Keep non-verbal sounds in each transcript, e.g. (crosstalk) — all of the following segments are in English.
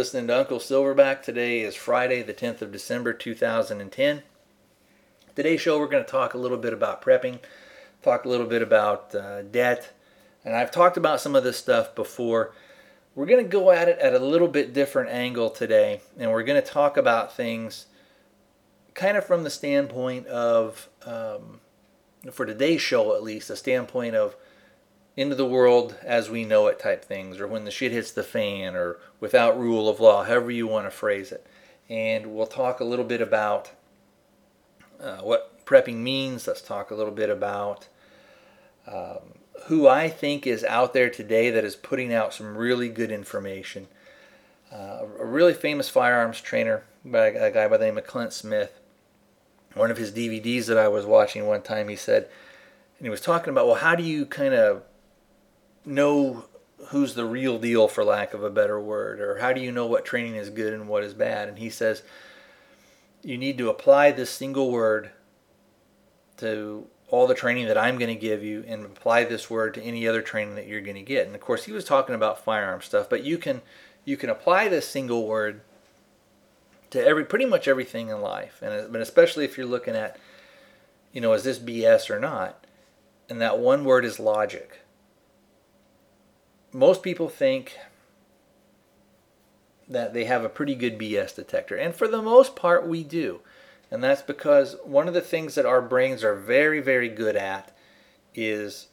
listening to Uncle Silverback. Today is Friday, the 10th of December, 2010. Today's show, we're going to talk a little bit about prepping, talk a little bit about uh, debt, and I've talked about some of this stuff before. We're going to go at it at a little bit different angle today, and we're going to talk about things kind of from the standpoint of, um, for today's show at least, a standpoint of into the world as we know it type things, or when the shit hits the fan, or without rule of law, however you want to phrase it. And we'll talk a little bit about uh, what prepping means. Let's talk a little bit about um, who I think is out there today that is putting out some really good information. Uh, a really famous firearms trainer, by a guy by the name of Clint Smith. One of his DVDs that I was watching one time, he said, and he was talking about, well, how do you kind of know who's the real deal, for lack of a better word, or how do you know what training is good and what is bad? And he says, you need to apply this single word to all the training that I'm going to give you and apply this word to any other training that you're going to get. And of course, he was talking about firearm stuff, but you can you can apply this single word to every pretty much everything in life, and but especially if you're looking at, you know, is this BS or not? And that one word is logic most people think that they have a pretty good BS detector. And for the most part, we do. And that's because one of the things that our brains are very, very good at is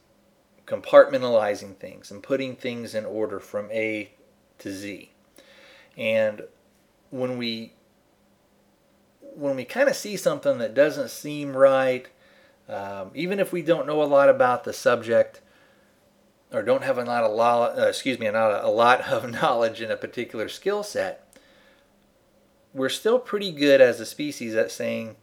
compartmentalizing things and putting things in order from A to Z. And when we when we kind of see something that doesn't seem right, um, even if we don't know a lot about the subject, or don't have a lot of uh, excuse me, not a, a lot of (laughs) knowledge in a particular skill set, we're still pretty good as a species at saying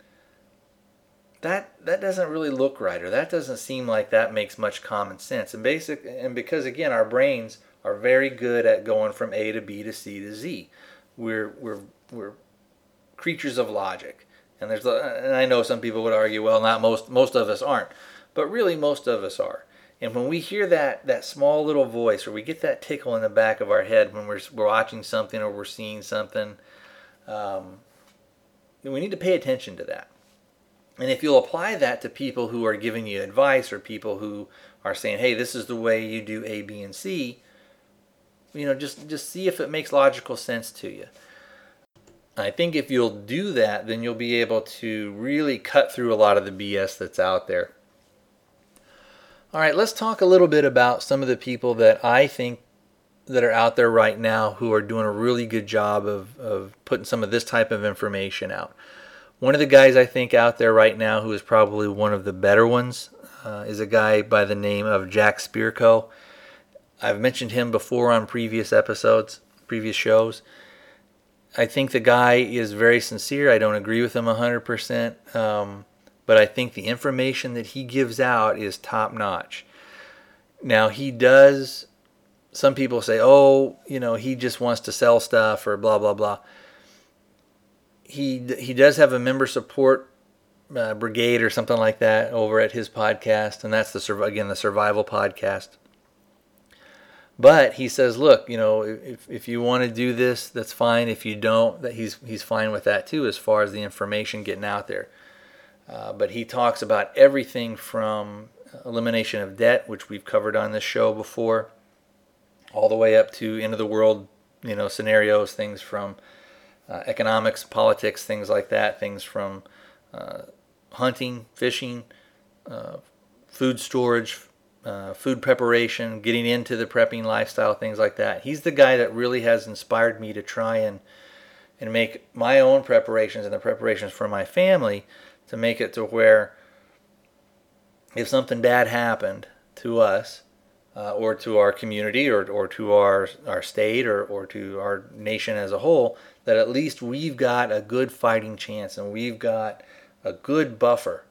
that that doesn't really look right or that doesn't seem like that makes much common sense. And basic and because again our brains are very good at going from A to B to C to Z. We're we're we're creatures of logic. And there's and I know some people would argue well not most most of us aren't, but really most of us are. And when we hear that that small little voice, or we get that tickle in the back of our head when we're, we're watching something or we're seeing something, um, we need to pay attention to that. And if you'll apply that to people who are giving you advice or people who are saying, "Hey, this is the way you do A, B, and C," you know, just just see if it makes logical sense to you. I think if you'll do that, then you'll be able to really cut through a lot of the BS that's out there. All right, let's talk a little bit about some of the people that I think that are out there right now who are doing a really good job of, of putting some of this type of information out. One of the guys I think out there right now who is probably one of the better ones uh, is a guy by the name of Jack Spirko. I've mentioned him before on previous episodes, previous shows. I think the guy is very sincere. I don't agree with him 100%. Um, but I think the information that he gives out is top notch. Now, he does, some people say, oh, you know, he just wants to sell stuff or blah, blah, blah. He, he does have a member support uh, brigade or something like that over at his podcast, and that's the again the survival podcast. But he says, look, you know, if, if you want to do this, that's fine. If you don't, that he's he's fine with that too, as far as the information getting out there. Uh, but he talks about everything from elimination of debt, which we've covered on this show before, all the way up to end of the world, you know, scenarios, things from uh, economics, politics, things like that, things from uh, hunting, fishing, uh, food storage, uh, food preparation, getting into the prepping lifestyle, things like that. He's the guy that really has inspired me to try and and make my own preparations and the preparations for my family to make it to where if something bad happened to us uh, or to our community or, or to our, our state or, or to our nation as a whole, that at least we've got a good fighting chance and we've got a good buffer,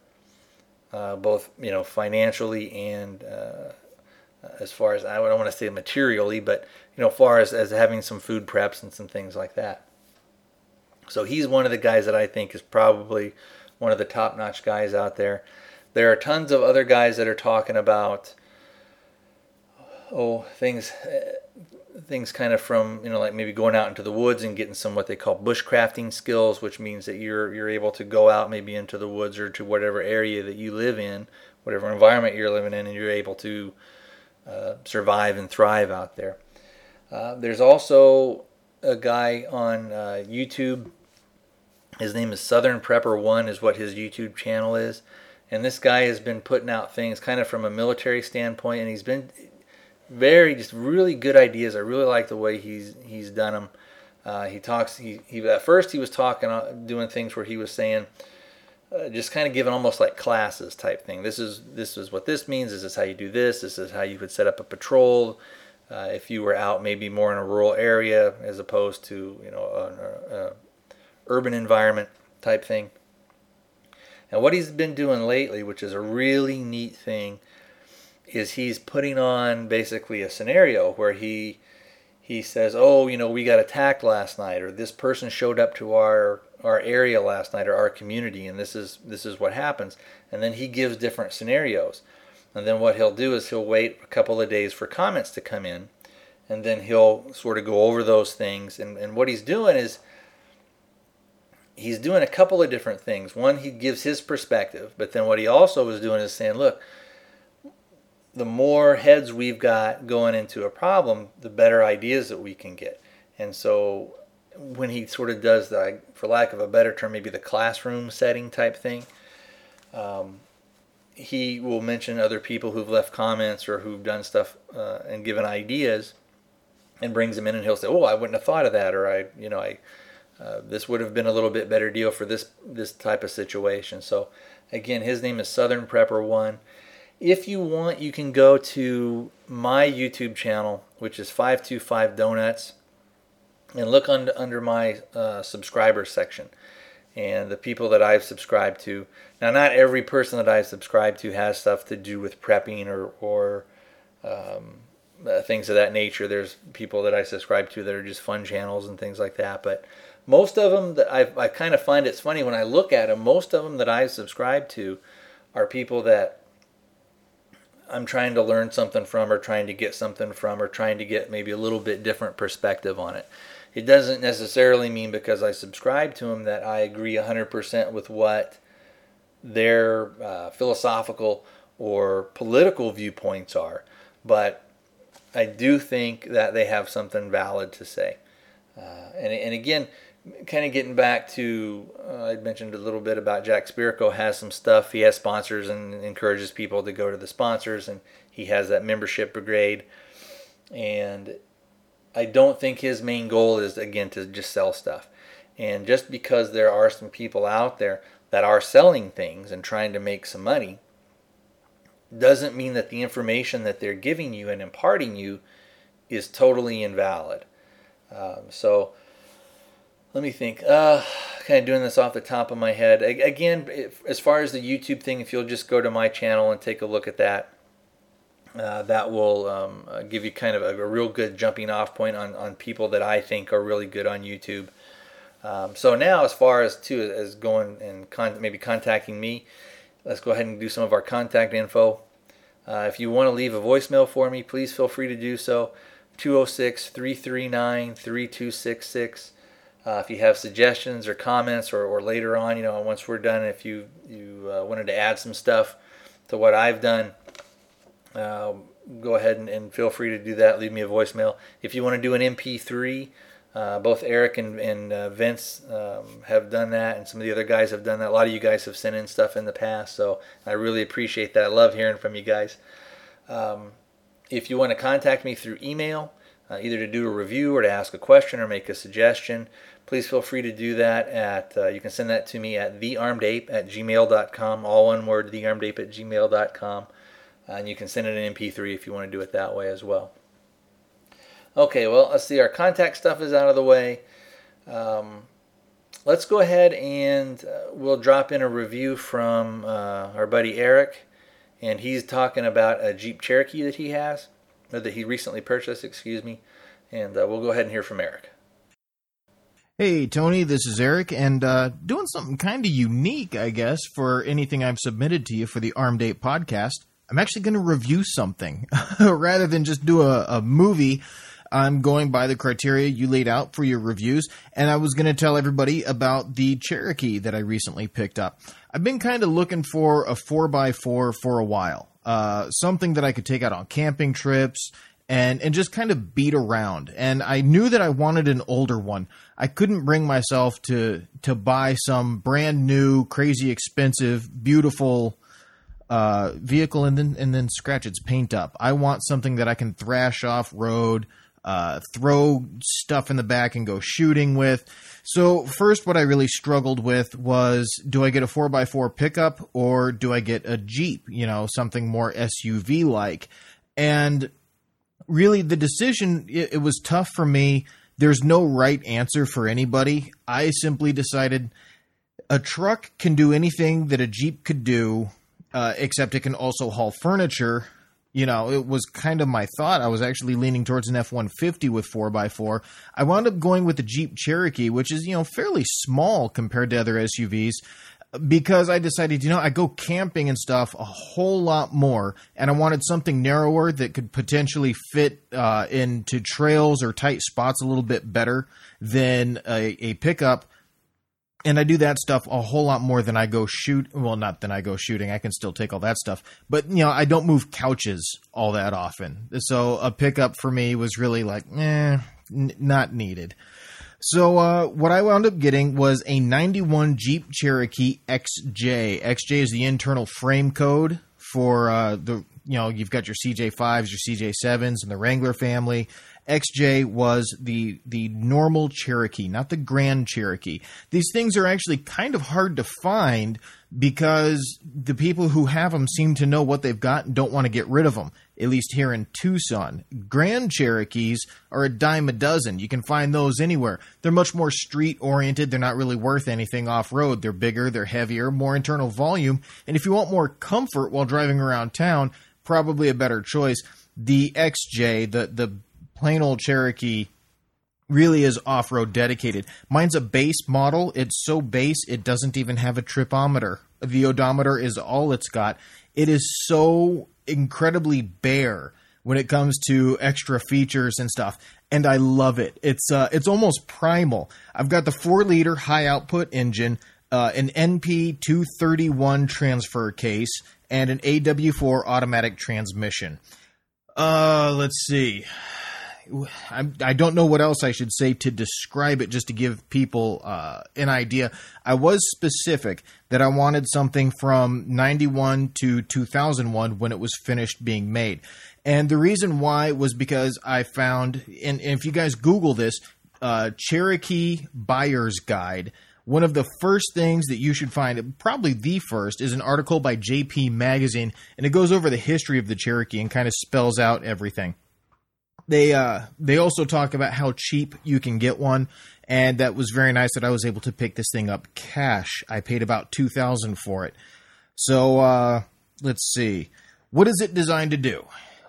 uh, both you know financially and uh, as far as I don't want to say materially, but you know, far as, as having some food preps and some things like that. So he's one of the guys that I think is probably one of the top notch guys out there. There are tons of other guys that are talking about oh things things kind of from you know like maybe going out into the woods and getting some what they call bushcrafting skills, which means that you're you're able to go out maybe into the woods or to whatever area that you live in, whatever environment you're living in, and you're able to uh, survive and thrive out there. Uh, there's also a guy on uh, YouTube. His name is Southern Prepper One, is what his YouTube channel is, and this guy has been putting out things kind of from a military standpoint, and he's been very just really good ideas. I really like the way he's he's done them. Uh, he talks. He, he at first he was talking, uh, doing things where he was saying, uh, just kind of giving almost like classes type thing. This is this is what this means. This is how you do this. This is how you would set up a patrol. Uh, if you were out maybe more in a rural area as opposed to you know an a urban environment type thing. And what he's been doing lately, which is a really neat thing, is he's putting on basically a scenario where he he says, "Oh, you know, we got attacked last night, or this person showed up to our our area last night, or our community, and this is this is what happens." And then he gives different scenarios, and then what he'll do is he'll wait a couple of days for comments to come in, and then he'll sort of go over those things. And and what he's doing is he's doing a couple of different things. One, he gives his perspective, but then what he also is doing is saying, "Look." the more heads we've got going into a problem, the better ideas that we can get. And so when he sort of does the, for lack of a better term, maybe the classroom setting type thing, um, he will mention other people who've left comments or who've done stuff uh, and given ideas and brings them in and he'll say, oh, I wouldn't have thought of that. Or I, you know, I, uh, this would have been a little bit better deal for this, this type of situation. So again, his name is Southern Prepper One if you want, you can go to my YouTube channel, which is 525 Donuts, and look under, under my uh, subscriber section and the people that I've subscribed to. Now, not every person that I've subscribed to has stuff to do with prepping or, or um, uh, things of that nature. There's people that I subscribe to that are just fun channels and things like that. But most of them that I, I kind of find it's funny when I look at them, most of them that I subscribe to are people that I'm trying to learn something from or trying to get something from or trying to get maybe a little bit different perspective on it. It doesn't necessarily mean because I subscribe to them that I agree 100% with what their uh, philosophical or political viewpoints are, but I do think that they have something valid to say. Uh, and, and again, kind of getting back to uh, I mentioned a little bit about Jack Spirko has some stuff. He has sponsors and encourages people to go to the sponsors, and he has that membership brigade. And I don't think his main goal is again to just sell stuff. And just because there are some people out there that are selling things and trying to make some money, doesn't mean that the information that they're giving you and imparting you is totally invalid. Um, so let me think. Uh, kind of doing this off the top of my head. Again, if, as far as the YouTube thing, if you'll just go to my channel and take a look at that, uh, that will um, uh, give you kind of a, a, real good jumping off point on, on people that I think are really good on YouTube. Um, so now, as far as to as going and con- maybe contacting me, let's go ahead and do some of our contact info. Uh, if you want to leave a voicemail for me, please feel free to do so. 206 339 3266. Uh, if you have suggestions or comments, or, or later on, you know, once we're done, if you you uh, wanted to add some stuff to what I've done, uh, go ahead and, and, feel free to do that. Leave me a voicemail. If you want to do an MP3, uh, both Eric and, and uh, Vince um, have done that, and some of the other guys have done that. A lot of you guys have sent in stuff in the past, so I really appreciate that. I love hearing from you guys. Um, if you want to contact me through email, uh, either to do a review or to ask a question or make a suggestion, please feel free to do that at uh, you can send that to me at thearmedape at gmail.com all one word thearmedape at gmail.com and you can send it an mp3 if you want to do it that way as well. Okay well let's see our contact stuff is out of the way. Um, let's go ahead and uh, we'll drop in a review from uh, our buddy eric and he's talking about a jeep cherokee that he has or that he recently purchased excuse me. And uh, we'll go ahead and hear from eric Hey, Tony, this is Eric, and uh, doing something kind of unique, I guess, for anything I've submitted to you for the Armed Ape podcast. I'm actually going to review something (laughs) rather than just do a, a movie. I'm going by the criteria you laid out for your reviews, and I was going to tell everybody about the Cherokee that I recently picked up. I've been kind of looking for a 4x4 for a while, uh, something that I could take out on camping trips and and just kind of beat around. And I knew that I wanted an older one. I couldn't bring myself to to buy some brand new, crazy expensive, beautiful uh, vehicle and then and then scratch its paint up. I want something that I can thrash off road, uh, throw stuff in the back and go shooting with. So first, what I really struggled with was: do I get a four x four pickup or do I get a Jeep? You know, something more SUV like. And really, the decision it, it was tough for me. There's no right answer for anybody. I simply decided a truck can do anything that a Jeep could do uh, except it can also haul furniture. You know, it was kind of my thought. I was actually leaning towards an F 150 with 4x4. I wound up going with the Jeep Cherokee, which is, you know, fairly small compared to other SUVs because I decided, you know, I go camping and stuff a whole lot more, and I wanted something narrower that could potentially fit uh, into trails or tight spots a little bit better than a, a pickup and I do that stuff a whole lot more than I go shoot. Well, not than I go shooting. I can still take all that stuff, but you know, I don't move couches all that often. So a pickup for me was really like, eh, n- not needed. So uh, what I wound up getting was a 91 Jeep Cherokee XJ. XJ is the internal frame code for uh, the you know you've got your CJ5s, your CJ7s, and the Wrangler family. XJ was the the normal Cherokee, not the Grand Cherokee. These things are actually kind of hard to find because the people who have them seem to know what they've got and don't want to get rid of them. At least here in Tucson, Grand Cherokees are a dime a dozen. You can find those anywhere. They're much more street oriented. They're not really worth anything off road. They're bigger, they're heavier, more internal volume, and if you want more comfort while driving around town, probably a better choice. The XJ, the the plain old Cherokee really is off road dedicated. Mine's a base model. It's so base it doesn't even have a tripometer. The odometer is all it's got. It is so incredibly bare when it comes to extra features and stuff and I love it. It's uh, it's almost primal. I've got the 4 liter high output engine, uh, an NP 231 transfer case and an AW4 automatic transmission. Uh, let's see. I, I don't know what else I should say to describe it, just to give people uh, an idea. I was specific that I wanted something from 91 to 2001 when it was finished being made. And the reason why was because I found, and, and if you guys Google this, uh, Cherokee Buyer's Guide, one of the first things that you should find, probably the first, is an article by JP Magazine, and it goes over the history of the Cherokee and kind of spells out everything they uh they also talk about how cheap you can get one and that was very nice that I was able to pick this thing up cash. I paid about 2000 for it. So uh let's see. What is it designed to do?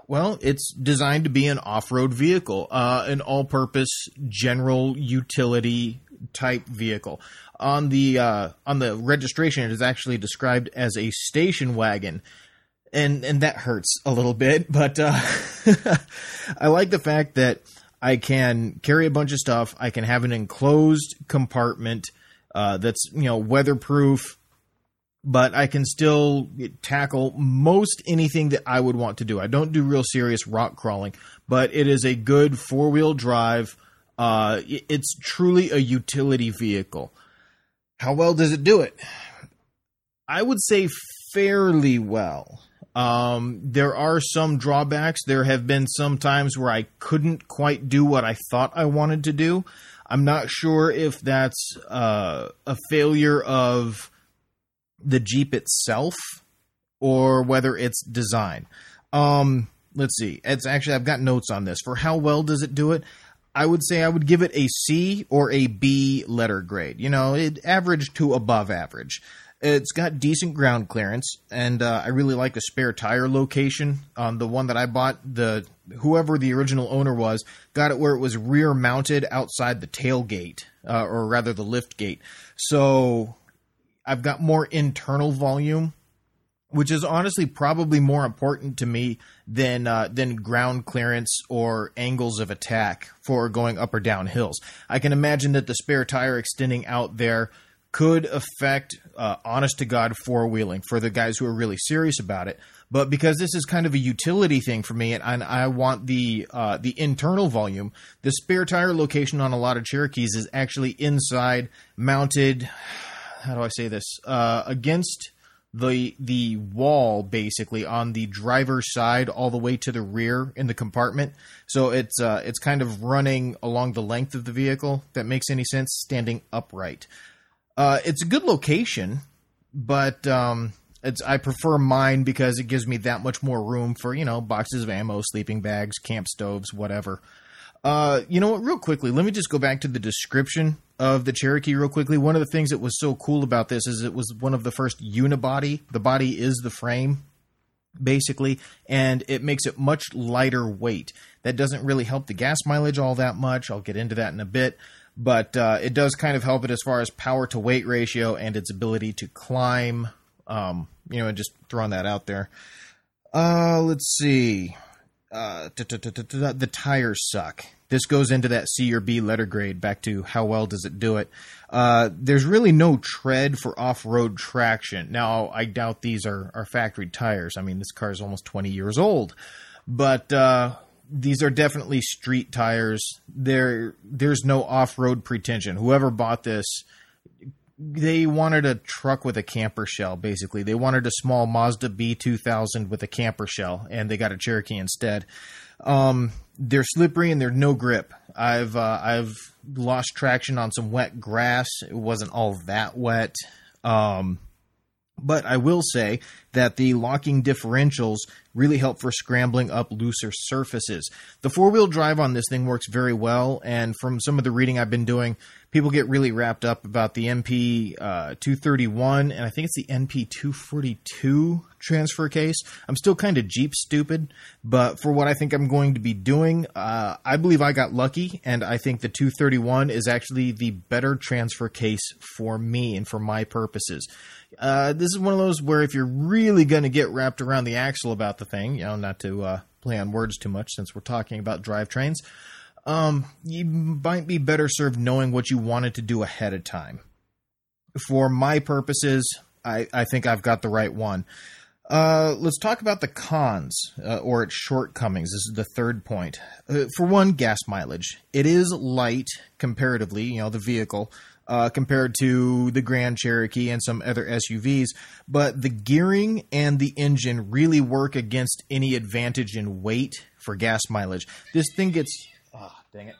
Well, it's designed to be an off-road vehicle, uh, an all-purpose general utility type vehicle. On the uh, on the registration, it is actually described as a station wagon, and and that hurts a little bit. (laughs) But uh, (laughs) I like the fact that I can carry a bunch of stuff. I can have an enclosed compartment uh, that's you know weatherproof, but I can still tackle most anything that I would want to do. I don't do real serious rock crawling, but it is a good four wheel drive. Uh, it's truly a utility vehicle. How well does it do it? I would say fairly well. Um, there are some drawbacks. There have been some times where I couldn't quite do what I thought I wanted to do. I'm not sure if that's uh, a failure of the Jeep itself or whether it's design. Um, let's see. It's actually I've got notes on this. For how well does it do it? I would say I would give it a C or a B letter grade. You know, it average to above average. It's got decent ground clearance, and uh, I really like the spare tire location on the one that I bought. The whoever the original owner was got it where it was rear mounted outside the tailgate, uh, or rather the lift gate. So I've got more internal volume which is honestly probably more important to me than uh, than ground clearance or angles of attack for going up or down hills. I can imagine that the spare tire extending out there could affect uh, honest to god four wheeling for the guys who are really serious about it. But because this is kind of a utility thing for me, and, and I want the uh, the internal volume, the spare tire location on a lot of Cherokees is actually inside, mounted. How do I say this? Uh, against the the wall basically on the driver's side all the way to the rear in the compartment. So it's uh, it's kind of running along the length of the vehicle. That makes any sense, standing upright. Uh, it's a good location, but um, it's I prefer mine because it gives me that much more room for you know boxes of ammo, sleeping bags, camp stoves, whatever. Uh, you know what? Real quickly, let me just go back to the description of the Cherokee real quickly. One of the things that was so cool about this is it was one of the first unibody. The body is the frame, basically, and it makes it much lighter weight. That doesn't really help the gas mileage all that much. I'll get into that in a bit, but uh, it does kind of help it as far as power to weight ratio and its ability to climb. Um, you know, and just throwing that out there. Uh, let's see. Uh, the tires suck. This goes into that C or B letter grade. Back to how well does it do it? Uh, there's really no tread for off-road traction. Now, I doubt these are, are factory tires. I mean, this car is almost 20 years old, but uh, these are definitely street tires. There, there's no off-road pretension. Whoever bought this they wanted a truck with a camper shell basically. They wanted a small mazda b2000 with a camper shell and they got a cherokee instead. Um, they're slippery and there's no grip. I've uh, i've lost traction on some wet grass. It wasn't all that wet. Um, but I will say that the locking differentials really help for scrambling up looser surfaces. The four wheel drive on this thing works very well, and from some of the reading I've been doing, people get really wrapped up about the NP uh, 231, and I think it's the NP 242 transfer case. I'm still kind of Jeep stupid, but for what I think I'm going to be doing, uh, I believe I got lucky, and I think the 231 is actually the better transfer case for me and for my purposes. Uh, this is one of those where if you're really going to get wrapped around the axle about the thing, you know, not to uh, play on words too much since we're talking about drivetrains, um, you might be better served knowing what you wanted to do ahead of time. For my purposes, I, I think I've got the right one. Uh, let's talk about the cons uh, or its shortcomings. This is the third point. Uh, for one, gas mileage. It is light comparatively, you know, the vehicle, uh, compared to the Grand Cherokee and some other SUVs, but the gearing and the engine really work against any advantage in weight for gas mileage. This thing gets Dang it.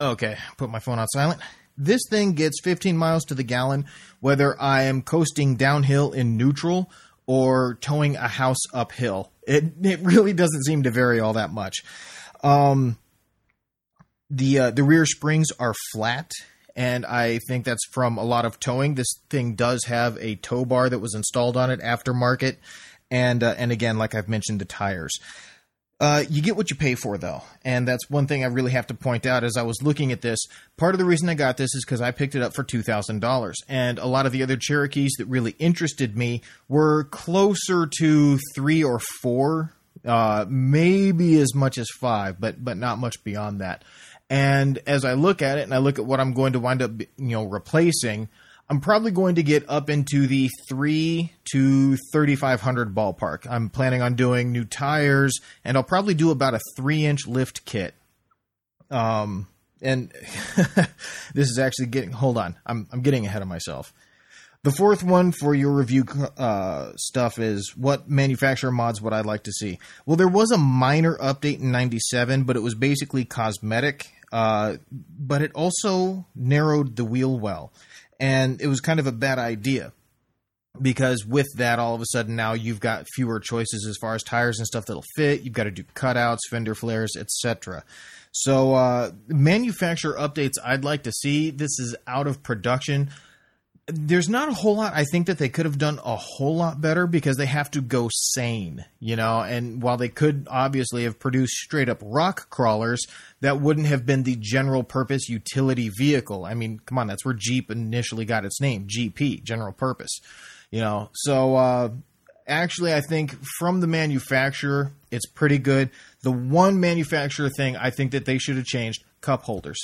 Okay, put my phone on silent. This thing gets 15 miles to the gallon whether I am coasting downhill in neutral or towing a house uphill. It it really doesn't seem to vary all that much. Um, the uh, the rear springs are flat, and I think that's from a lot of towing. This thing does have a tow bar that was installed on it aftermarket, and uh, and again, like I've mentioned, the tires. Uh, you get what you pay for, though, and that's one thing I really have to point out. As I was looking at this, part of the reason I got this is because I picked it up for two thousand dollars, and a lot of the other Cherokees that really interested me were closer to three or four, uh, maybe as much as five, but but not much beyond that. And as I look at it, and I look at what I'm going to wind up, you know, replacing, I'm probably going to get up into the three to 3,500 ballpark. I'm planning on doing new tires, and I'll probably do about a three inch lift kit. Um, and (laughs) this is actually getting. Hold on, I'm I'm getting ahead of myself. The fourth one for your review uh, stuff is what manufacturer mods would I like to see? Well, there was a minor update in '97, but it was basically cosmetic. Uh, but it also narrowed the wheel well and it was kind of a bad idea because with that all of a sudden now you've got fewer choices as far as tires and stuff that'll fit. You've got to do cutouts fender flares etc so uh, manufacturer updates i'd like to see. This is out of production there's not a whole lot I think that they could have done a whole lot better because they have to go sane, you know, and while they could obviously have produced straight up rock crawlers, that wouldn't have been the general purpose utility vehicle. I mean, come on, that's where Jeep initially got its name, GP, general purpose. You know, so uh, actually, I think from the manufacturer, it's pretty good. The one manufacturer thing I think that they should have changed cup holders.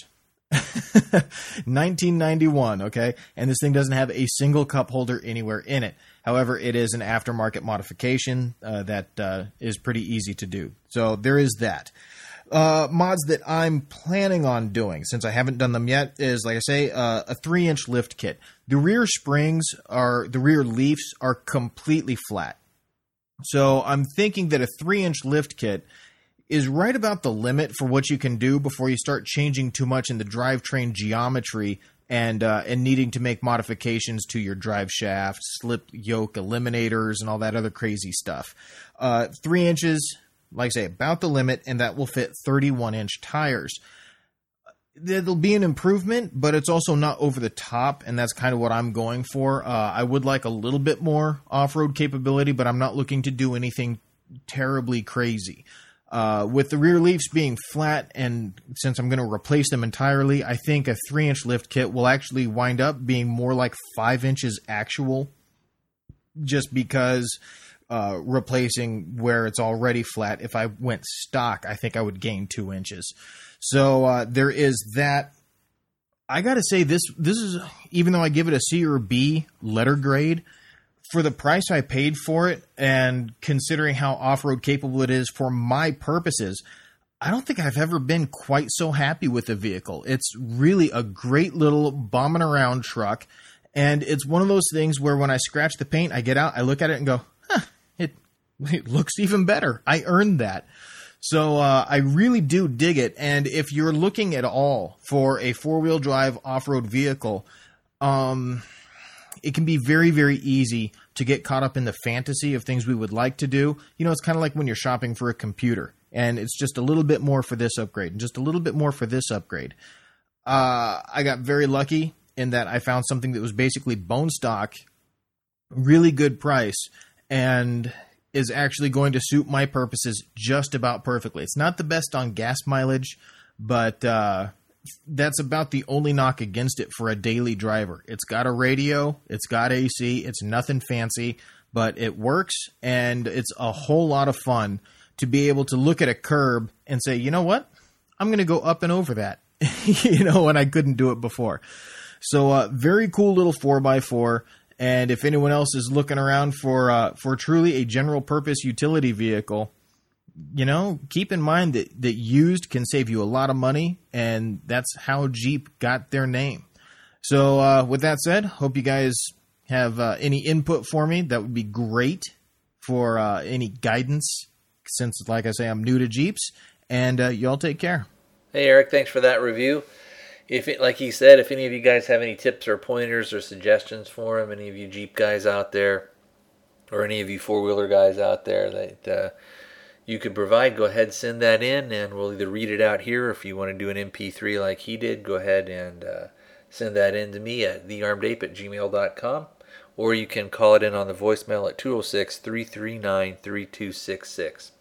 (laughs) 1991, okay? And this thing doesn't have a single cup holder anywhere in it. However, it is an aftermarket modification uh, that uh, is pretty easy to do. So there is that. Uh, mods that I'm planning on doing, since I haven't done them yet, is like I say, uh, a three inch lift kit. The rear springs are, the rear leafs are completely flat. So I'm thinking that a three inch lift kit is right about the limit for what you can do before you start changing too much in the drivetrain geometry and uh, and needing to make modifications to your drive shaft, slip yoke eliminators, and all that other crazy stuff. Uh, three inches, like I say, about the limit, and that will fit 31 inch tires. It'll be an improvement, but it's also not over the top, and that's kind of what I'm going for. Uh, I would like a little bit more off road capability, but I'm not looking to do anything terribly crazy. Uh, with the rear leafs being flat, and since I'm going to replace them entirely, I think a three inch lift kit will actually wind up being more like five inches actual, just because uh, replacing where it's already flat. If I went stock, I think I would gain two inches. So uh, there is that. I got to say this this is even though I give it a C or B letter grade for the price I paid for it and considering how off road capable it is for my purposes, I don't think I've ever been quite so happy with the vehicle. It's really a great little bombing around truck. And it's one of those things where when I scratch the paint, I get out, I look at it and go, huh, it, it looks even better. I earned that. So uh, I really do dig it. And if you're looking at all for a four wheel drive off road vehicle, um, it can be very, very easy to get caught up in the fantasy of things we would like to do. You know, it's kind of like when you're shopping for a computer and it's just a little bit more for this upgrade and just a little bit more for this upgrade. Uh, I got very lucky in that I found something that was basically bone stock, really good price, and is actually going to suit my purposes just about perfectly. It's not the best on gas mileage, but uh, that's about the only knock against it for a daily driver. It's got a radio, it's got AC, it's nothing fancy, but it works and it's a whole lot of fun to be able to look at a curb and say, you know what? I'm going to go up and over that, (laughs) you know, and I couldn't do it before. So, uh, very cool little 4x4. And if anyone else is looking around for uh, for truly a general purpose utility vehicle, you know, keep in mind that, that used can save you a lot of money, and that's how Jeep got their name. So, uh, with that said, hope you guys have uh, any input for me. That would be great for uh, any guidance, since, like I say, I'm new to Jeeps. And uh, y'all take care. Hey, Eric, thanks for that review. If it, like he said, if any of you guys have any tips or pointers or suggestions for him, any of you Jeep guys out there, or any of you four wheeler guys out there that uh, you could provide, go ahead send that in, and we'll either read it out here. If you want to do an MP3 like he did, go ahead and uh, send that in to me at thearmedape at gmail.com. Or you can call it in on the voicemail at 206 339 3266.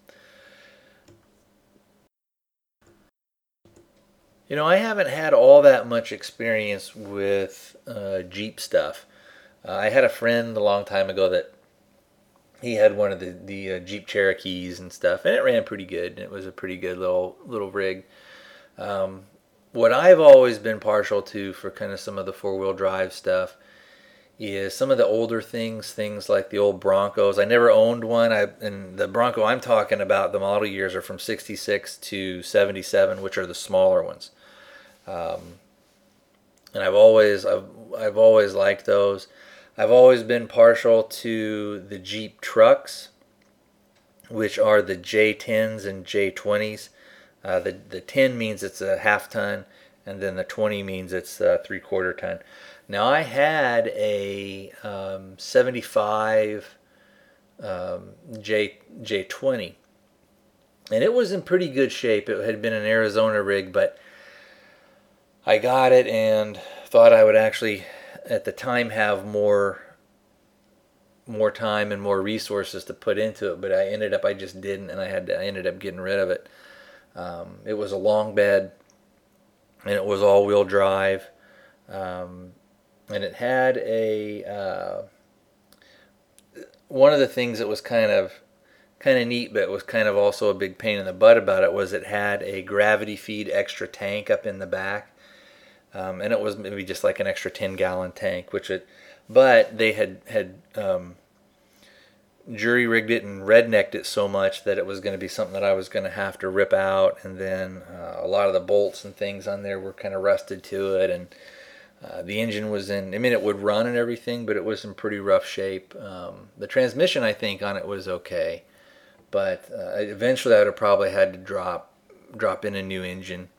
You know, I haven't had all that much experience with uh, Jeep stuff. Uh, I had a friend a long time ago that he had one of the the uh, Jeep Cherokees and stuff, and it ran pretty good. And it was a pretty good little little rig. Um, what I've always been partial to for kind of some of the four wheel drive stuff is some of the older things, things like the old Broncos. I never owned one. I and the Bronco I'm talking about, the model years are from '66 to '77, which are the smaller ones. Um, and I've always I've I've always liked those. I've always been partial to the Jeep trucks, which are the J10s and J20s. Uh, the the 10 means it's a half ton, and then the 20 means it's a three quarter ton. Now I had a um, 75 um, J J20, and it was in pretty good shape. It had been an Arizona rig, but I got it and thought I would actually at the time have more more time and more resources to put into it, but I ended up I just didn't, and I had to, I ended up getting rid of it. Um, it was a long bed, and it was all wheel drive, um, and it had a uh, one of the things that was kind of kind of neat, but was kind of also a big pain in the butt about it was it had a gravity feed extra tank up in the back, um, and it was maybe just like an extra ten gallon tank, which it, but they had had um, jury rigged it and rednecked it so much that it was going to be something that I was going to have to rip out, and then uh, a lot of the bolts and things on there were kind of rusted to it, and uh, the engine was in. I mean, it would run and everything, but it was in pretty rough shape. Um, the transmission, I think, on it was okay, but uh, eventually I would have probably had to drop drop in a new engine.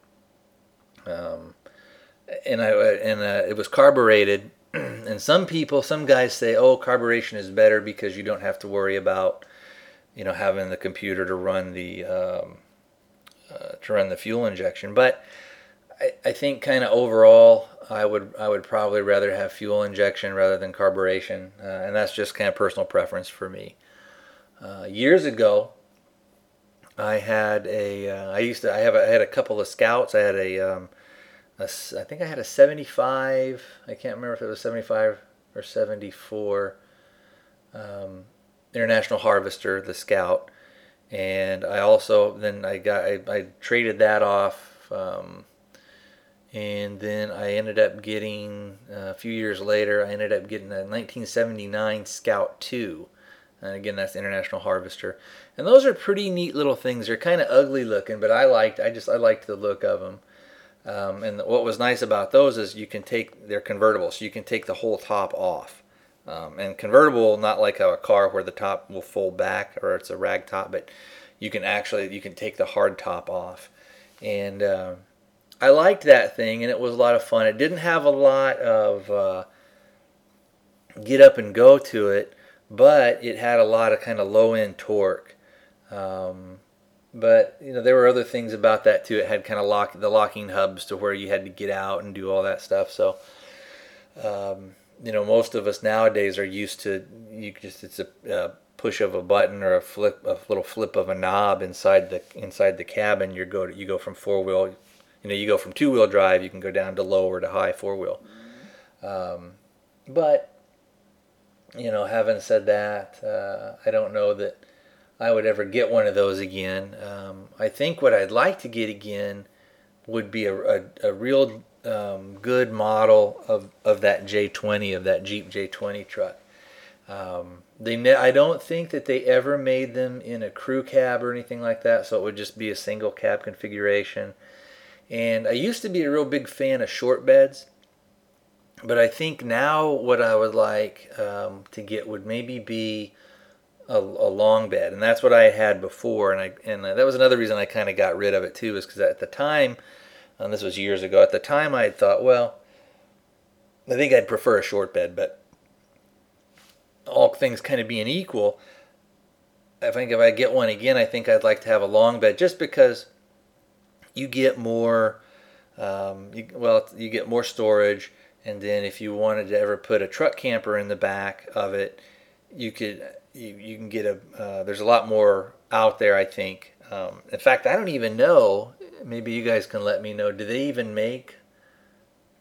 Um, and I and uh, it was carbureted (clears throat) and some people, some guys say, "Oh, carburation is better because you don't have to worry about, you know, having the computer to run the um, uh, to run the fuel injection." But I, I think kind of overall, I would I would probably rather have fuel injection rather than carburation, uh, and that's just kind of personal preference for me. Uh, years ago, I had a uh, I used to I have a, I had a couple of scouts. I had a um, a, I think I had a 75. I can't remember if it was 75 or 74. Um, International Harvester, the Scout, and I also then I got I, I traded that off, um, and then I ended up getting uh, a few years later I ended up getting a 1979 Scout 2, and again that's International Harvester, and those are pretty neat little things. They're kind of ugly looking, but I liked I just I liked the look of them. Um, and what was nice about those is you can take they're convertible, so you can take the whole top off. Um, and convertible, not like a car where the top will fold back or it's a rag top, but you can actually you can take the hard top off. And uh, I liked that thing, and it was a lot of fun. It didn't have a lot of uh, get up and go to it, but it had a lot of kind of low end torque. Um, but you know there were other things about that too. It had kind of lock the locking hubs to where you had to get out and do all that stuff. So um, you know most of us nowadays are used to you just it's a, a push of a button or a flip a little flip of a knob inside the inside the cabin. You go to, you go from four wheel you know you go from two wheel drive. You can go down to lower to high four wheel. Um, but you know having said that, uh, I don't know that I would ever get one of those again. Um, I think what I'd like to get again would be a, a, a real um, good model of, of that J20, of that Jeep J20 truck. Um, they ne- I don't think that they ever made them in a crew cab or anything like that, so it would just be a single cab configuration. And I used to be a real big fan of short beds, but I think now what I would like um, to get would maybe be a, a, long bed, and that's what I had before, and I and that was another reason I kind of got rid of it too, is because at the time, and this was years ago, at the time I thought, well, I think I'd prefer a short bed, but all things kind of being equal, I think if I get one again, I think I'd like to have a long bed, just because you get more, um, you, well, you get more storage, and then if you wanted to ever put a truck camper in the back of it, you could you, you can get a uh, there's a lot more out there I think. Um, in fact I don't even know maybe you guys can let me know do they even make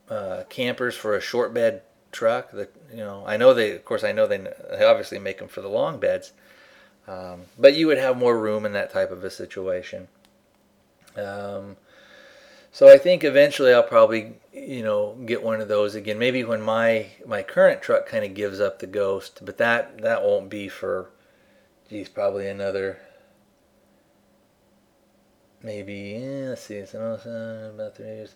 uh, campers for a short bed truck? That you know I know they of course I know they, they obviously make them for the long beds um, but you would have more room in that type of a situation. Um, so I think eventually I'll probably, you know, get one of those again. Maybe when my my current truck kind of gives up the ghost, but that that won't be for, geez, probably another. Maybe eh, let's see, it's about three years.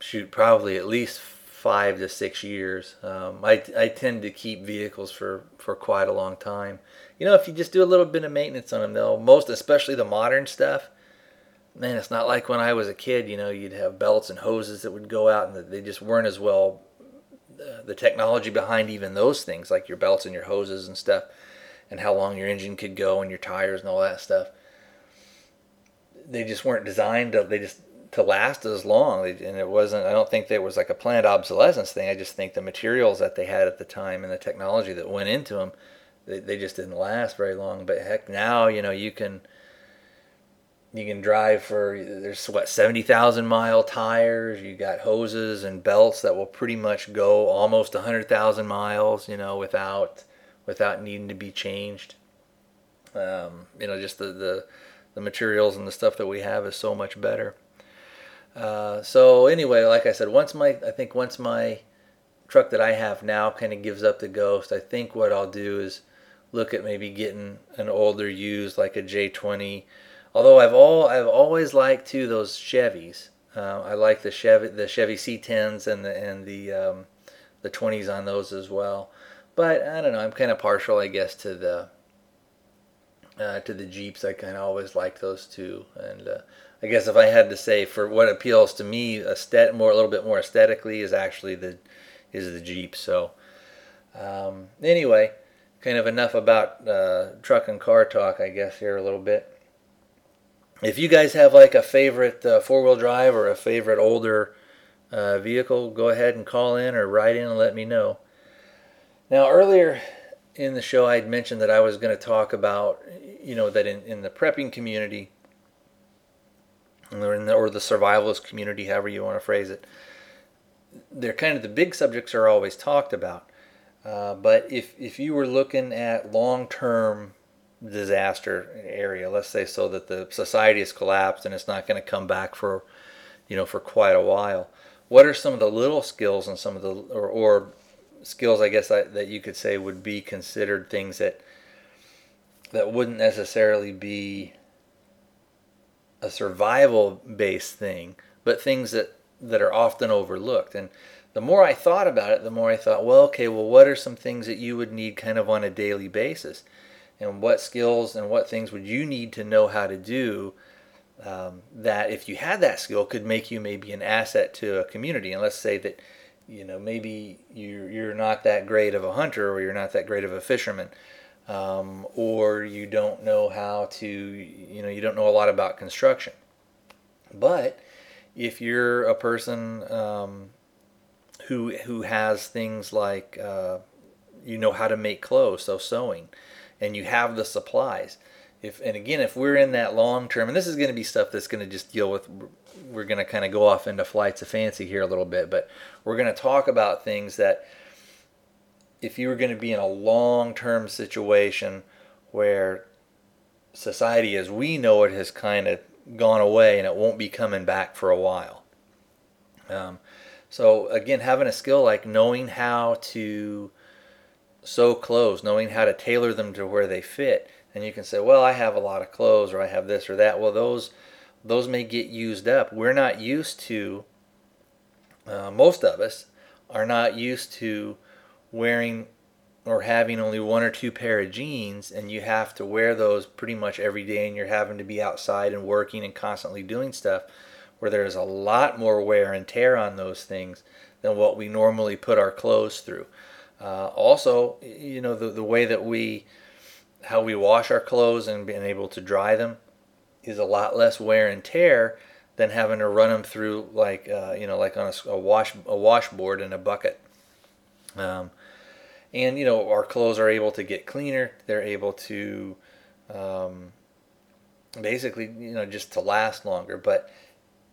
Shoot, probably at least five to six years. Um, I I tend to keep vehicles for for quite a long time. You know, if you just do a little bit of maintenance on them, though, most especially the modern stuff man, it's not like when I was a kid. You know, you'd have belts and hoses that would go out, and they just weren't as well. Uh, the technology behind even those things, like your belts and your hoses and stuff, and how long your engine could go and your tires and all that stuff, they just weren't designed to. They just to last as long, and it wasn't. I don't think there was like a planned obsolescence thing. I just think the materials that they had at the time and the technology that went into them, they, they just didn't last very long. But heck, now you know you can you can drive for there's what 70,000 mile tires you got hoses and belts that will pretty much go almost 100,000 miles you know without without needing to be changed. Um, you know, just the, the the materials and the stuff that we have is so much better. Uh, so anyway, like I said, once my I think once my truck that I have now kind of gives up the ghost, I think what I'll do is look at maybe getting an older used like a J20. Although I've all I've always liked too those Chevys. Uh, I like the Chevy the Chevy C10s and the and the um, the 20s on those as well. But I don't know. I'm kind of partial, I guess, to the uh, to the Jeeps. I kind of always liked those too. And uh, I guess if I had to say for what appeals to me, aesthetic, more a little bit more aesthetically, is actually the is the Jeep. So um, anyway, kind of enough about uh, truck and car talk, I guess here a little bit. If you guys have like a favorite uh, four wheel drive or a favorite older uh, vehicle, go ahead and call in or write in and let me know. Now earlier in the show, I had mentioned that I was going to talk about, you know, that in, in the prepping community, or, in the, or the survivalist community, however you want to phrase it, they're kind of the big subjects are always talked about. Uh, but if, if you were looking at long term disaster area, let's say so that the society has collapsed and it's not going to come back for, you know, for quite a while, what are some of the little skills and some of the, or, or skills, I guess, that, that you could say would be considered things that that wouldn't necessarily be a survival based thing, but things that that are often overlooked. And the more I thought about it, the more I thought, well, okay, well, what are some things that you would need kind of on a daily basis? And what skills and what things would you need to know how to do um, that, if you had that skill, could make you maybe an asset to a community? And let's say that you know maybe you're you're not that great of a hunter or you're not that great of a fisherman um, or you don't know how to you know you don't know a lot about construction but if you're a person um, who who has things like uh, you know how to make clothes so sewing and you have the supplies. If and again if we're in that long term and this is going to be stuff that's going to just deal with we're going to kind of go off into flights of fancy here a little bit but we're going to talk about things that if you were going to be in a long term situation where society as we know it has kind of gone away and it won't be coming back for a while. Um, so again having a skill like knowing how to sew clothes knowing how to tailor them to where they fit and you can say, well, I have a lot of clothes or I have this or that. Well, those those may get used up. We're not used to. Uh, most of us are not used to wearing or having only one or two pair of jeans and you have to wear those pretty much every day and you're having to be outside and working and constantly doing stuff where there's a lot more wear and tear on those things than what we normally put our clothes through. Uh, also, you know, the, the way that we how we wash our clothes and being able to dry them is a lot less wear and tear than having to run them through like uh, you know like on a, a, wash a washboard in a bucket. Um, and you know our clothes are able to get cleaner. They're able to um, basically you know just to last longer. But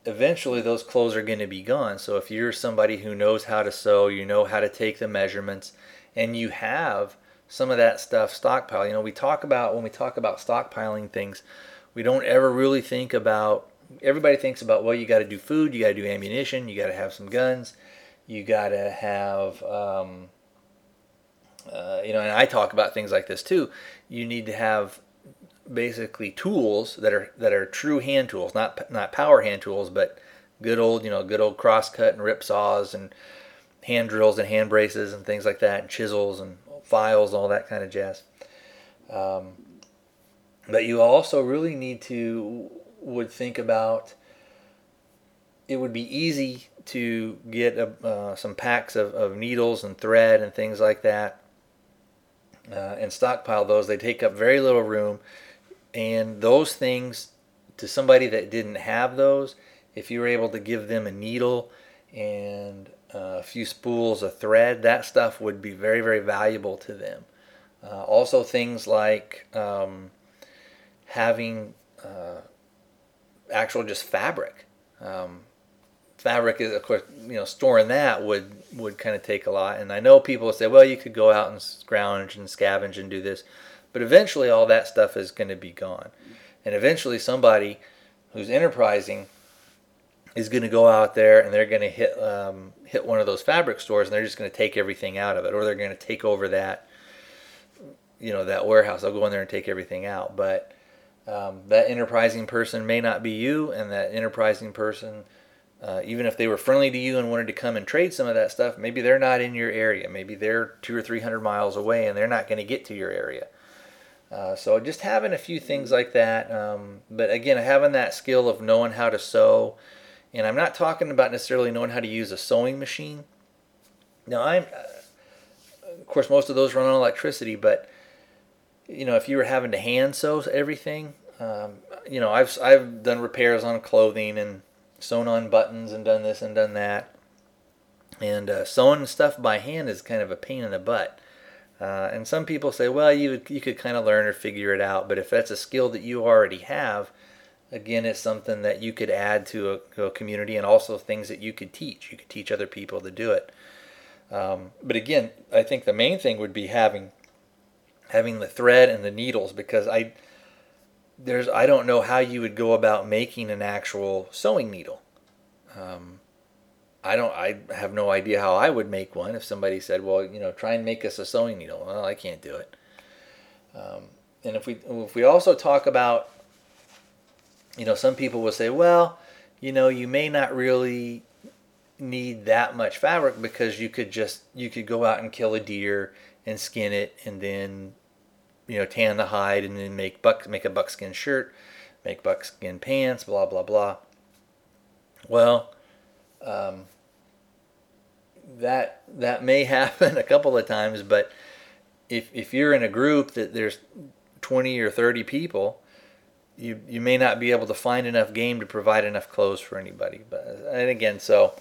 eventually those clothes are going to be gone. So if you're somebody who knows how to sew, you know how to take the measurements, and you have some of that stuff stockpile. You know, we talk about when we talk about stockpiling things, we don't ever really think about. Everybody thinks about well, you got to do food, you got to do ammunition, you got to have some guns, you got to have. Um, uh, you know, and I talk about things like this too. You need to have basically tools that are that are true hand tools, not not power hand tools, but good old you know good old crosscut and rip saws and hand drills and hand braces and things like that, and chisels and files, and all that kind of jazz. Um, but you also really need to would think about. It would be easy to get uh, some packs of, of needles and thread and things like that, uh, and stockpile those. They take up very little room, and those things to somebody that didn't have those, if you were able to give them a needle and uh, a few spools of thread, that stuff would be very, very valuable to them. Uh, also, things like um, having uh, actual just fabric. Um, fabric is, of course, you know, storing that would would kind of take a lot. And I know people say, well, you could go out and scrounge and scavenge and do this, but eventually all that stuff is going to be gone, and eventually somebody who's enterprising is going to go out there and they're going to hit um, hit one of those fabric stores and they're just going to take everything out of it, or they're going to take over that you know that warehouse. They'll go in there and take everything out, but um, that enterprising person may not be you, and that enterprising person, uh, even if they were friendly to you and wanted to come and trade some of that stuff, maybe they're not in your area. Maybe they're two or three hundred miles away, and they're not going to get to your area. Uh, so just having a few things like that, um, but again, having that skill of knowing how to sew, and I'm not talking about necessarily knowing how to use a sewing machine. Now I'm, uh, of course, most of those run on electricity, but you know, if you were having to hand sew everything, um, you know, I've I've done repairs on clothing and sewn on buttons and done this and done that. And uh, sewing stuff by hand is kind of a pain in the butt. Uh, and some people say, well, you you could kind of learn or figure it out. But if that's a skill that you already have, again, it's something that you could add to a, a community and also things that you could teach. You could teach other people to do it. Um, but again, I think the main thing would be having having the thread and the needles because I there's I don't know how you would go about making an actual sewing needle. Um, I don't I have no idea how I would make one if somebody said, well, you know, try and make us a sewing needle. Well, I can't do it. Um, and if we if we also talk about, you know, some people will say, well, you know, you may not really need that much fabric because you could just you could go out and kill a deer and skin it and then you know tan the hide and then make buck make a buckskin shirt make buckskin pants blah blah blah well um, that that may (laughs) happen a couple of times but if if you're in a group that there's 20 or 30 people you you may not be able to find enough game to provide enough clothes for anybody but and again so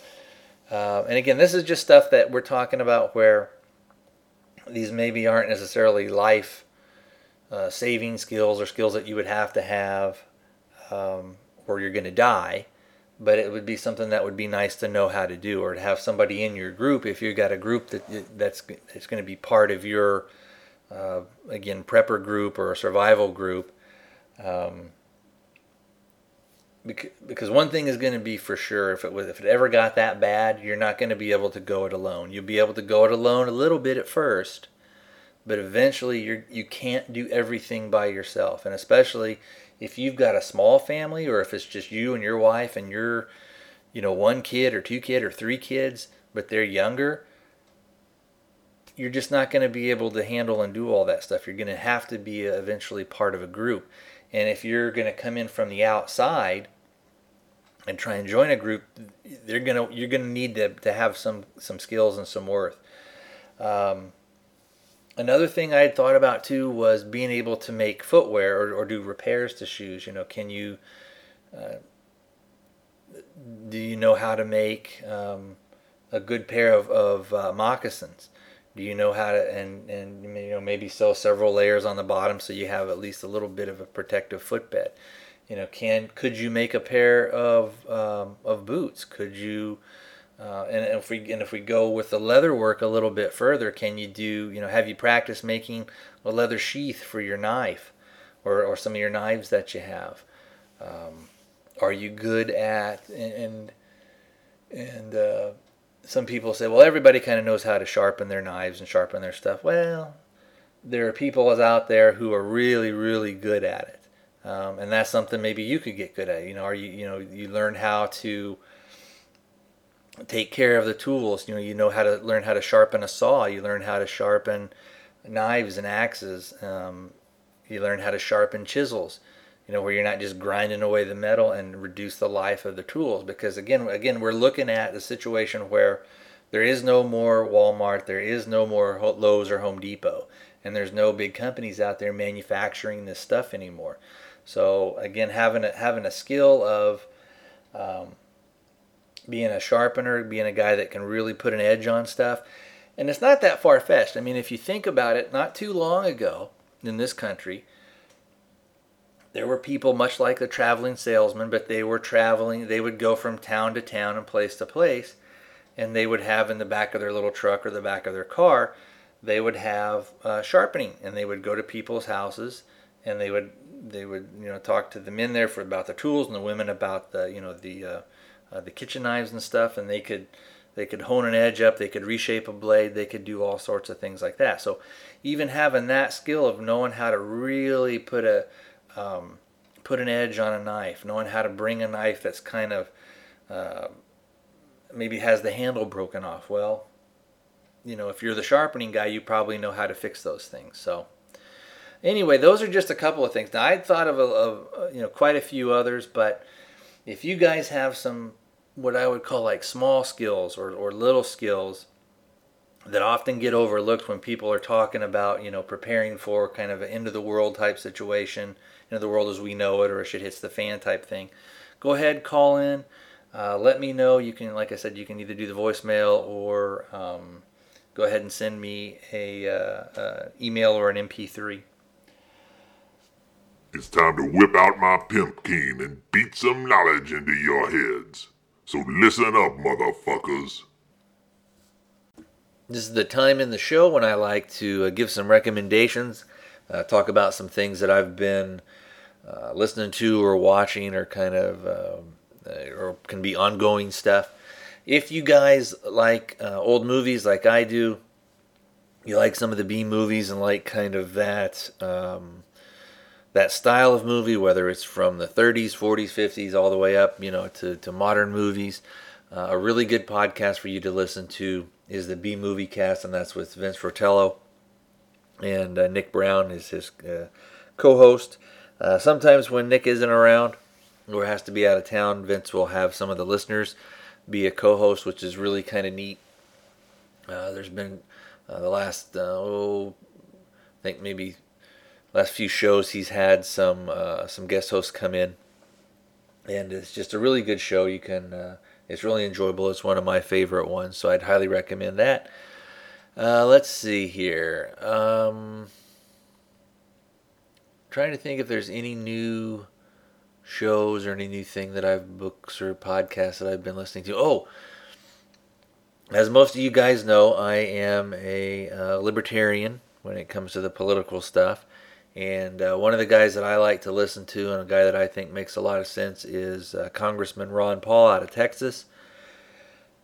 uh, and again this is just stuff that we're talking about where these maybe aren't necessarily life uh, saving skills or skills that you would have to have um, or you're going to die but it would be something that would be nice to know how to do or to have somebody in your group if you've got a group that that's it's going to be part of your uh, again prepper group or a survival group um, because one thing is going to be for sure if it was if it ever got that bad you're not going to be able to go it alone. You'll be able to go it alone a little bit at first but eventually you you can't do everything by yourself. And especially if you've got a small family or if it's just you and your wife and you're you know one kid or two kid or three kids but they're younger you're just not going to be able to handle and do all that stuff you're going to have to be eventually part of a group and if you're going to come in from the outside and try and join a group, they're gonna you're gonna need to, to have some some skills and some worth. Um, another thing I had thought about too was being able to make footwear or, or do repairs to shoes. You know, can you uh, do you know how to make um, a good pair of, of uh, moccasins? Do you know how to and and you know maybe sew several layers on the bottom so you have at least a little bit of a protective footbed? you know, can could you make a pair of um, of boots? Could you uh, and if we and if we go with the leather work a little bit further, can you do you know have you practiced making a leather sheath for your knife, or or some of your knives that you have? Um, are you good at and and uh, some people say, well, everybody kind of knows how to sharpen their knives and sharpen their stuff. Well, there are people out there who are really really good at it um, and that's something maybe you could get good at. You know, or you you know you learn how to take care of the tools. You know, you know how to learn how to sharpen a saw. You learn how to sharpen knives and axes. Um, you learn how to sharpen chisels. You know, where you're not just grinding away the metal and reduce the life of the tools. Because again, again, we're looking at a situation where there is no more Walmart, there is no more Lowe's or Home Depot, and there's no big companies out there manufacturing this stuff anymore. So again, having a, having a skill of um, being a sharpener, being a guy that can really put an edge on stuff, and it's not that far fetched. I mean, if you think about it, not too long ago in this country, there were people much like the traveling salesman, but they were traveling. They would go from town to town and place to place, and they would have in the back of their little truck or the back of their car, they would have uh, sharpening, and they would go to people's houses, and they would they would you know talk to the men there for about the tools and the women about the you know the uh, uh, the kitchen knives and stuff, and they could they could hone an edge up, they could reshape a blade, they could do all sorts of things like that. So even having that skill of knowing how to really put a um, put an edge on a knife, knowing how to bring a knife that's kind of uh, maybe has the handle broken off. Well, you know, if you're the sharpening guy, you probably know how to fix those things. So anyway, those are just a couple of things. Now I'd thought of, a, of you know quite a few others, but if you guys have some what I would call like small skills or, or little skills that often get overlooked when people are talking about, you know, preparing for kind of an end of the world type situation, end of the world as we know it, or shit hits the fan type thing. Go ahead, call in, uh, let me know. You can, like I said, you can either do the voicemail or um, go ahead and send me a uh, uh, email or an MP3. It's time to whip out my pimp cane and beat some knowledge into your heads. So listen up, motherfuckers. This is the time in the show when I like to uh, give some recommendations, uh, talk about some things that I've been uh, listening to or watching, or kind of, um, uh, or can be ongoing stuff. If you guys like uh, old movies like I do, you like some of the B movies and like kind of that. Um, that style of movie, whether it's from the 30s, 40s, 50s, all the way up, you know, to, to modern movies. Uh, a really good podcast for you to listen to is the B Movie Cast, and that's with Vince Fratello and uh, Nick Brown is his uh, co-host. Uh, sometimes when Nick isn't around or has to be out of town, Vince will have some of the listeners be a co-host, which is really kind of neat. Uh, there's been uh, the last oh, I think maybe last few shows he's had some uh, some guest hosts come in, and it's just a really good show. You can uh, it's really enjoyable. It's one of my favorite ones, so I'd highly recommend that. Uh, let's see here. Um, trying to think if there's any new shows or any new thing that I've books or podcasts that I've been listening to. Oh, as most of you guys know, I am a uh, libertarian when it comes to the political stuff. And uh, one of the guys that I like to listen to, and a guy that I think makes a lot of sense, is uh, Congressman Ron Paul out of Texas.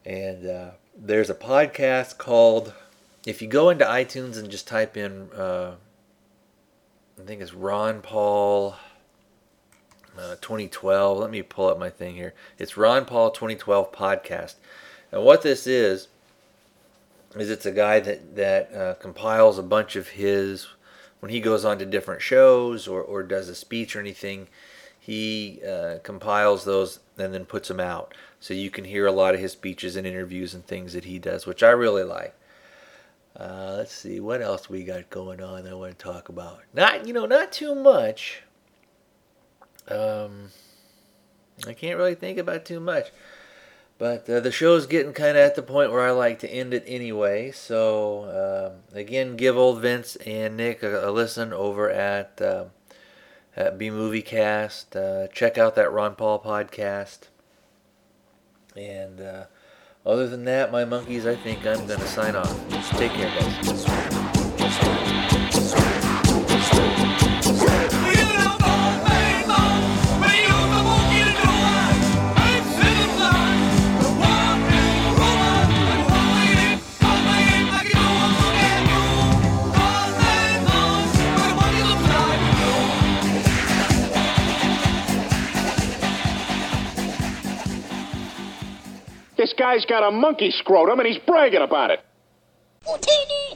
And uh, there's a podcast called, if you go into iTunes and just type in, uh, I think it's Ron Paul uh, 2012. Let me pull up my thing here. It's Ron Paul 2012 podcast. And what this is, is it's a guy that, that uh, compiles a bunch of his when he goes on to different shows or, or does a speech or anything, he uh, compiles those and then puts them out. So you can hear a lot of his speeches and interviews and things that he does, which I really like. Uh, let's see what else we got going on. I want to talk about. Not you know not too much. Um, I can't really think about too much. But uh, the show's getting kind of at the point where I like to end it anyway. So um, again, give old Vince and Nick a, a listen over at uh, at B Movie Cast. Uh, check out that Ron Paul podcast. And uh, other than that, my monkeys, I think I'm gonna sign off. Take care, guys. Guy's got a monkey scrotum and he's bragging about it. Houdini!